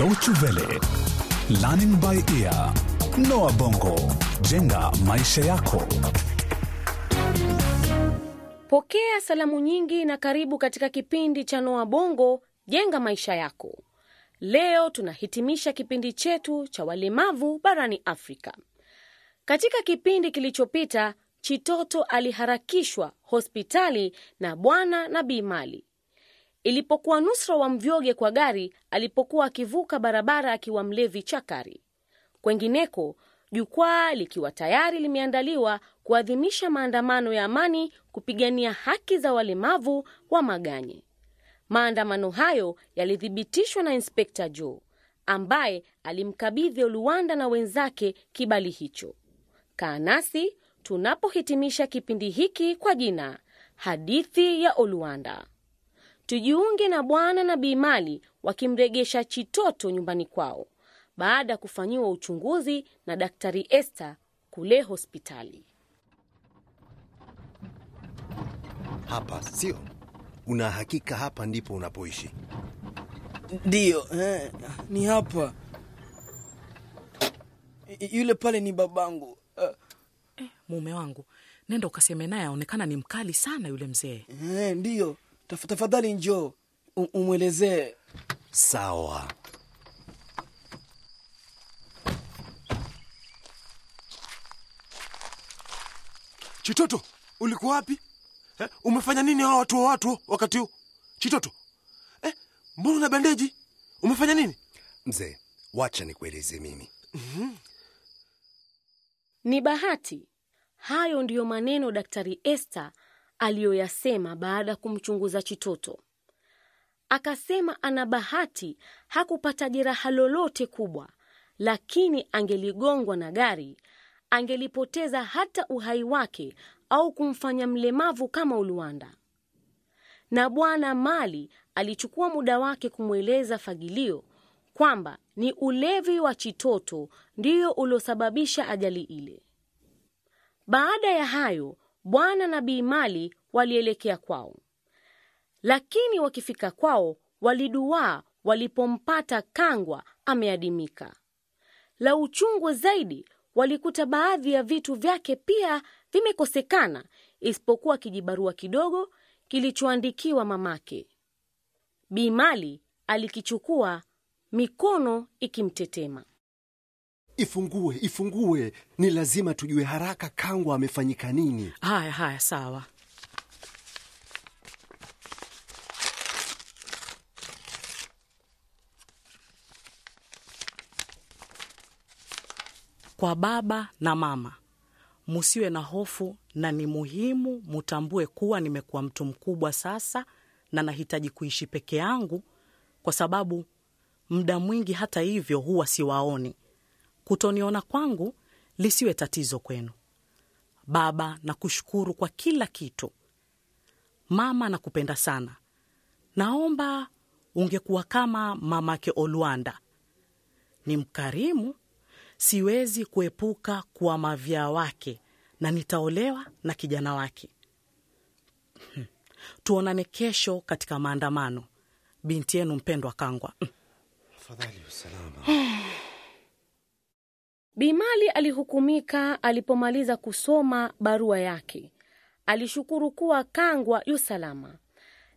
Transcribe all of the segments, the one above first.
Deutsche Welle, Learning by Ear, Noah Bongo, jenga maisha yako. Pokea salamu nyingi na karibu katika kipindi cha Noa Bongo jenga maisha yako. Leo tunahitimisha kipindi chetu cha walemavu barani Afrika. Katika kipindi kilichopita, Chitoto aliharakishwa hospitali na Bwana na Bi Mali. Ilipokuwa nusra wa Mvyoge kwa gari alipokuwa akivuka barabara akiwa mlevi chakari. Kwengineko, jukwaa likiwa tayari limeandaliwa kuadhimisha maandamano ya amani kupigania haki za walemavu wa Maganye. Maandamano hayo yalithibitishwa na Inspekta Joe ambaye alimkabidhi Oluwanda na wenzake kibali hicho. Kaa tunapohitimisha kipindi hiki kwa jina Hadithi ya Oluwanda. Tujiunge na Bwana na Bi Mali wakimregesha Chitoto nyumbani kwao baada ya kufanyiwa uchunguzi na Daktari Esther kule hospitali. Hapa sio? Una hakika hapa ndipo unapoishi? Ndiyo, eh, ni hapa. Yule pale ni babangu. Eh, Mume wangu, nenda ukaseme naye, aonekana ni mkali sana yule mzee. eh, ndiyo. Taf- Tafadhali njoo umwelezee. Sawa. Chitoto, ulikuwa wapi eh? Umefanya nini hawa watu wa watu wakati huu? Chitoto eh? Mbona una bandeji? Umefanya nini? Mzee, wacha nikueleze mimi. Ni bahati. Hayo ndiyo maneno Daktari Esther aliyoyasema baada ya kumchunguza Chitoto. Akasema ana bahati, hakupata jeraha lolote kubwa, lakini angeligongwa na gari, angelipoteza hata uhai wake au kumfanya mlemavu kama Uluanda. Na Bwana Mali alichukua muda wake kumweleza Fagilio kwamba ni ulevi wa Chitoto ndiyo uliosababisha ajali ile. Baada ya hayo, Bwana na Bi Mali walielekea kwao, lakini wakifika kwao waliduaa walipompata Kangwa ameadimika. La uchungu zaidi, walikuta baadhi ya vitu vyake pia vimekosekana, isipokuwa kijibarua kidogo kilichoandikiwa mamake. Bi Mali alikichukua, mikono ikimtetema. Ifungue, ifungue. Ni lazima tujue haraka Kangwa amefanyika nini. Haya haya, sawa. Kwa baba na mama, musiwe na hofu, na ni muhimu mutambue kuwa nimekuwa mtu mkubwa sasa na nahitaji kuishi peke yangu, kwa sababu muda mwingi hata hivyo huwa siwaoni. Kutoniona kwangu lisiwe tatizo kwenu. Baba, nakushukuru kwa kila kitu. Mama, nakupenda sana. Naomba ungekuwa kama mamake Olwanda, Ni mkarimu, siwezi kuepuka kuwa mavya wake na nitaolewa na kijana wake. Hmm. Tuonane kesho katika maandamano. Binti yenu mpendwa Kangwa. Hmm. Usalama. Bimali alihukumika alipomaliza kusoma barua yake. Alishukuru kuwa Kangwa yu salama,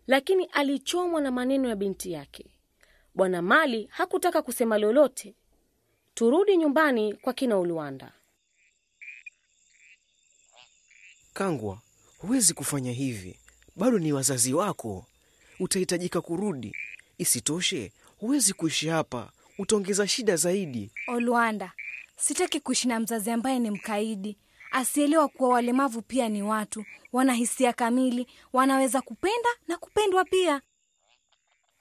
lakini alichomwa na maneno ya binti yake. Bwana Mali hakutaka kusema lolote. Turudi nyumbani kwa kina Uluanda. Kangwa, huwezi kufanya hivi, bado ni wazazi wako, utahitajika kurudi. Isitoshe, huwezi kuishi hapa, utaongeza shida zaidi. Olwanda, sitaki kuishi na mzazi ambaye ni mkaidi, asielewa kuwa walemavu pia ni watu, wana hisia kamili, wanaweza kupenda na kupendwa pia.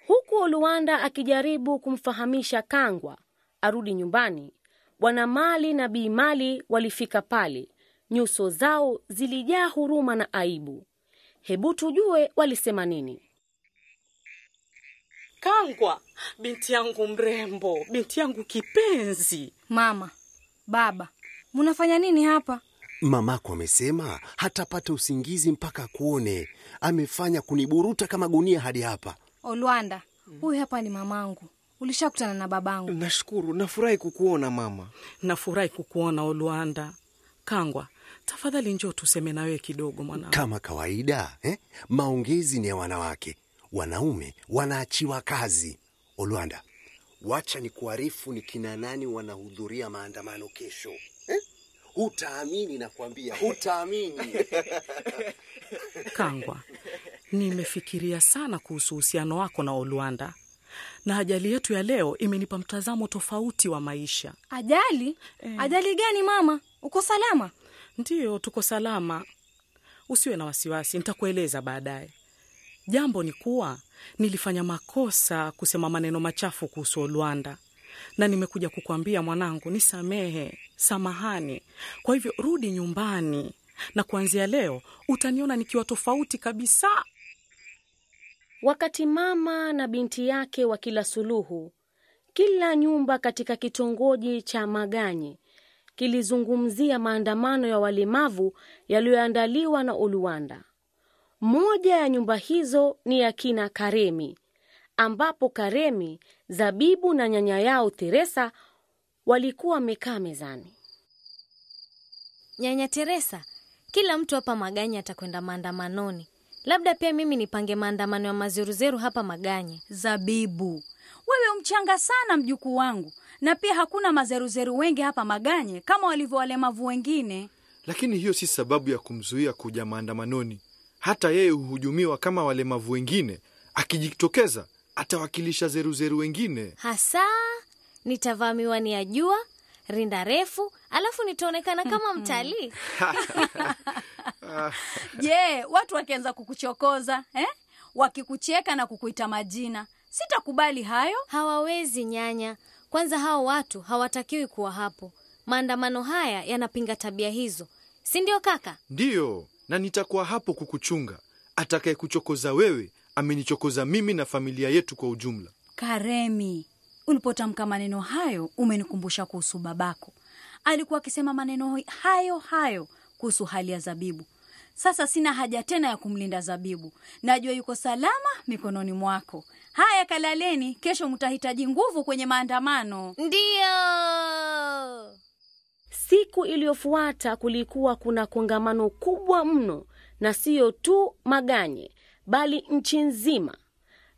Huku Oluanda akijaribu kumfahamisha Kangwa arudi nyumbani, Bwana Mali na Bii Mali walifika pale. Nyuso zao zilijaa huruma na aibu. Hebu tujue walisema nini. Kangwa, binti yangu mrembo, binti yangu kipenzi. Mama, baba, munafanya nini hapa? Mamako amesema hatapata usingizi mpaka akuone. Amefanya kuniburuta kama gunia hadi hapa. Olwanda, huyu hapa ni mamangu. Ulishakutana na babangu. Nashukuru, nafurahi kukuona mama. Nafurahi kukuona Oluanda. Kangwa, tafadhali njoo tuseme na kidogo mwanangu. Kama kawaida eh? Maongezi ni ya wanawake, wanaume wanaachiwa kazi. Olwanda, wacha ni kuarifu ni kina nani wanahudhuria maandamano kesho eh? Hutaamini, nakwambia hutaamini. Kangwa, nimefikiria sana kuhusu uhusiano wako na Oluanda na ajali yetu ya leo imenipa mtazamo tofauti wa maisha. Ajali? Ajali gani mama? Uko salama? Ndiyo, tuko salama, usiwe na wasiwasi, nitakueleza baadaye. Jambo ni kuwa nilifanya makosa kusema maneno machafu kuhusu Olwanda, na nimekuja kukwambia mwanangu, nisamehe, samahani. Kwa hivyo rudi nyumbani, na kuanzia leo utaniona nikiwa tofauti kabisa. Wakati mama na binti yake wakila suluhu, kila nyumba katika kitongoji cha Maganye kilizungumzia maandamano ya walemavu yaliyoandaliwa na Oluwanda. Moja ya nyumba hizo ni ya kina Karemi, ambapo Karemi, Zabibu na nyanya yao Teresa walikuwa wamekaa mezani. Nyanya Teresa, kila mtu hapa Maganye atakwenda maandamanoni. Labda pia mimi nipange maandamano ya mazeruzeru hapa Maganye. Zabibu, wewe mchanga sana mjukuu wangu, na pia hakuna mazeruzeru wengi hapa Maganye kama walivyo walemavu wengine. Lakini hiyo si sababu ya kumzuia kuja maandamanoni. Hata yeye huhujumiwa kama walemavu wengine. Akijitokeza atawakilisha zeruzeru wengine. Hasa nitavaa miwani ya jua, rinda refu, alafu nitaonekana kama mtalii. Je, watu wakianza kukuchokoza eh? wakikucheka na kukuita majina, sitakubali hayo. Hawawezi nyanya. Kwanza hao watu hawatakiwi kuwa hapo. Maandamano haya yanapinga tabia hizo, si ndio kaka? Ndiyo, na nitakuwa hapo kukuchunga. Atakaye kuchokoza wewe amenichokoza mimi na familia yetu kwa ujumla. Karemi, ulipotamka maneno hayo umenikumbusha kuhusu babako. Alikuwa akisema maneno hayo hayo kuhusu hali ya Zabibu. Sasa sina haja tena ya kumlinda Zabibu, najua yuko salama mikononi mwako. Haya, kalaleni, kesho mtahitaji nguvu kwenye maandamano. Ndiyo. Siku iliyofuata kulikuwa kuna kongamano kubwa mno, na siyo tu Maganye bali nchi nzima.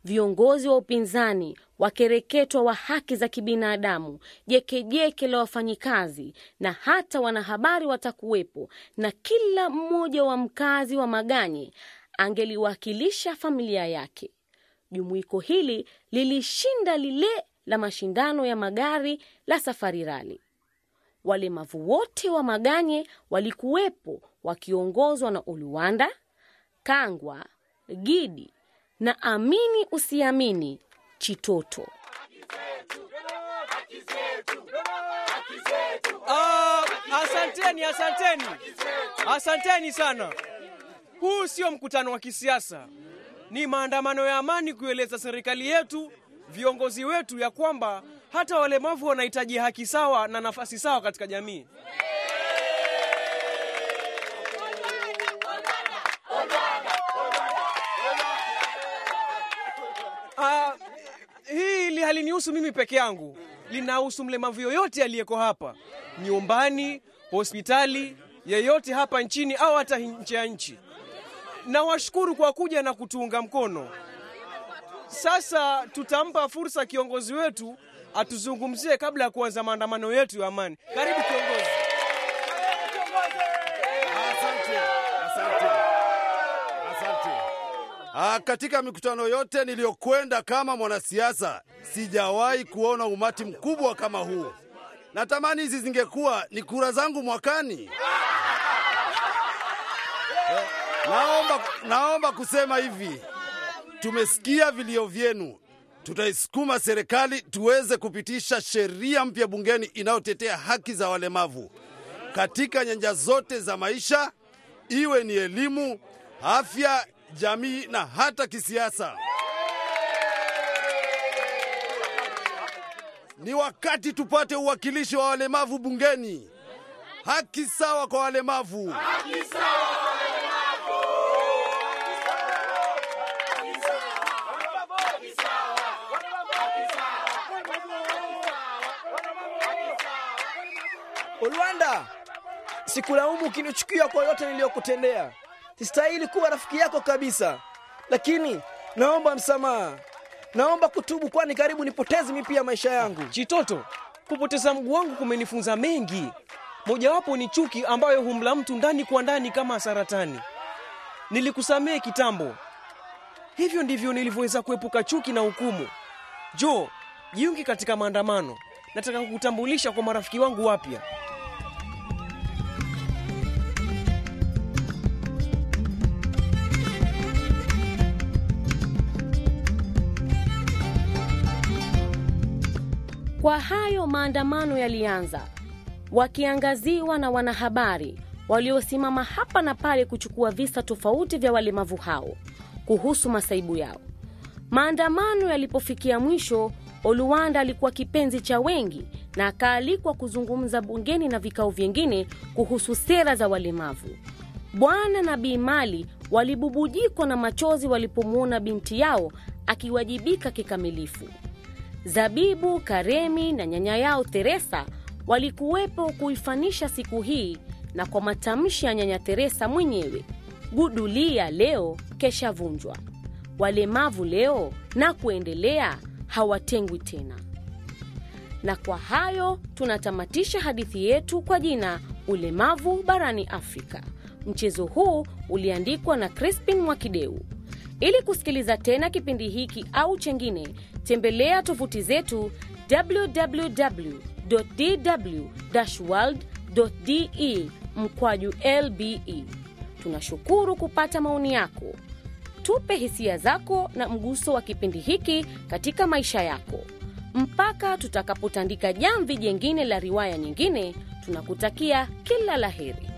Viongozi wa upinzani, wakereketwa wa haki za kibinadamu, jekejeke la wafanyikazi na hata wanahabari watakuwepo, na kila mmoja wa mkazi wa Maganye angeliwakilisha familia yake. Jumuiko hili lilishinda lile la mashindano ya magari la Safari Rali. Walemavu wote wa Maganye walikuwepo wakiongozwa na Oluwanda, Kangwa, Gidi na amini usiamini, Chitoto. uh, asanteni, asanteni, asanteni sana. Huu sio mkutano wa kisiasa, ni maandamano ya amani kueleza serikali yetu, viongozi wetu, ya kwamba hata walemavu wanahitaji haki sawa na nafasi sawa katika jamii. Halinihusu mimi peke yangu, linahusu mlemavu yoyote aliyeko hapa nyumbani, hospitali, yeyote hapa nchini au hata nje ya nchi. Nawashukuru kwa kuja na kutuunga mkono. Sasa tutampa fursa kiongozi wetu atuzungumzie kabla ya kuanza maandamano yetu ya amani. Karibu kiongozi. Ah, katika mikutano yote niliyokwenda kama mwanasiasa sijawahi kuona umati mkubwa kama huu. Natamani hizi zingekuwa ni kura zangu mwakani. Eh, naomba, naomba kusema hivi, tumesikia vilio vyenu, tutaisukuma serikali tuweze kupitisha sheria mpya bungeni inayotetea haki za walemavu katika nyanja zote za maisha, iwe ni elimu, afya, jamii na hata kisiasa. Ni wakati tupate uwakilishi wa walemavu bungeni. Haki sawa kwa walemavu. Haki sawa kwa walemavu. Haki sawa. Olwanda, sikulaumu ukinichukia kwa yote niliyokutendea. Sistahili kuwa rafiki yako kabisa, lakini naomba msamaha. Naomba kutubu, kwani karibu nipoteze mimi pia maisha yangu. Chitoto, kupoteza mguu wangu kumenifunza mengi. Mojawapo ni chuki ambayo humla mtu ndani kwa ndani kama saratani. Nilikusamehe kitambo, hivyo ndivyo nilivyoweza kuepuka chuki na hukumu. Jo, jiungi katika maandamano. Nataka kukutambulisha kwa marafiki wangu wapya. Kwa hayo maandamano yalianza, wakiangaziwa na wanahabari waliosimama hapa na pale kuchukua visa tofauti vya walemavu hao kuhusu masaibu yao. Maandamano yalipofikia mwisho, Oluwanda alikuwa kipenzi cha wengi na akaalikwa kuzungumza bungeni na vikao vingine kuhusu sera za walemavu. Bwana na Bi Mali walibubujikwa na machozi walipomwona binti yao akiwajibika kikamilifu. Zabibu, Karemi na nyanya yao Teresa walikuwepo kuifanisha siku hii, na kwa matamshi ya nyanya Teresa mwenyewe, gudulia leo kesha vunjwa. Walemavu leo na kuendelea hawatengwi tena. Na kwa hayo tunatamatisha hadithi yetu kwa jina Ulemavu barani Afrika. Mchezo huu uliandikwa na Crispin Mwakideu. Ili kusikiliza tena kipindi hiki au chengine, tembelea tovuti zetu www.dw-world.de mkwaju lbe. Tunashukuru kupata maoni yako. Tupe hisia zako na mguso wa kipindi hiki katika maisha yako. Mpaka tutakapotandika jamvi jengine la riwaya nyingine, tunakutakia kila la heri.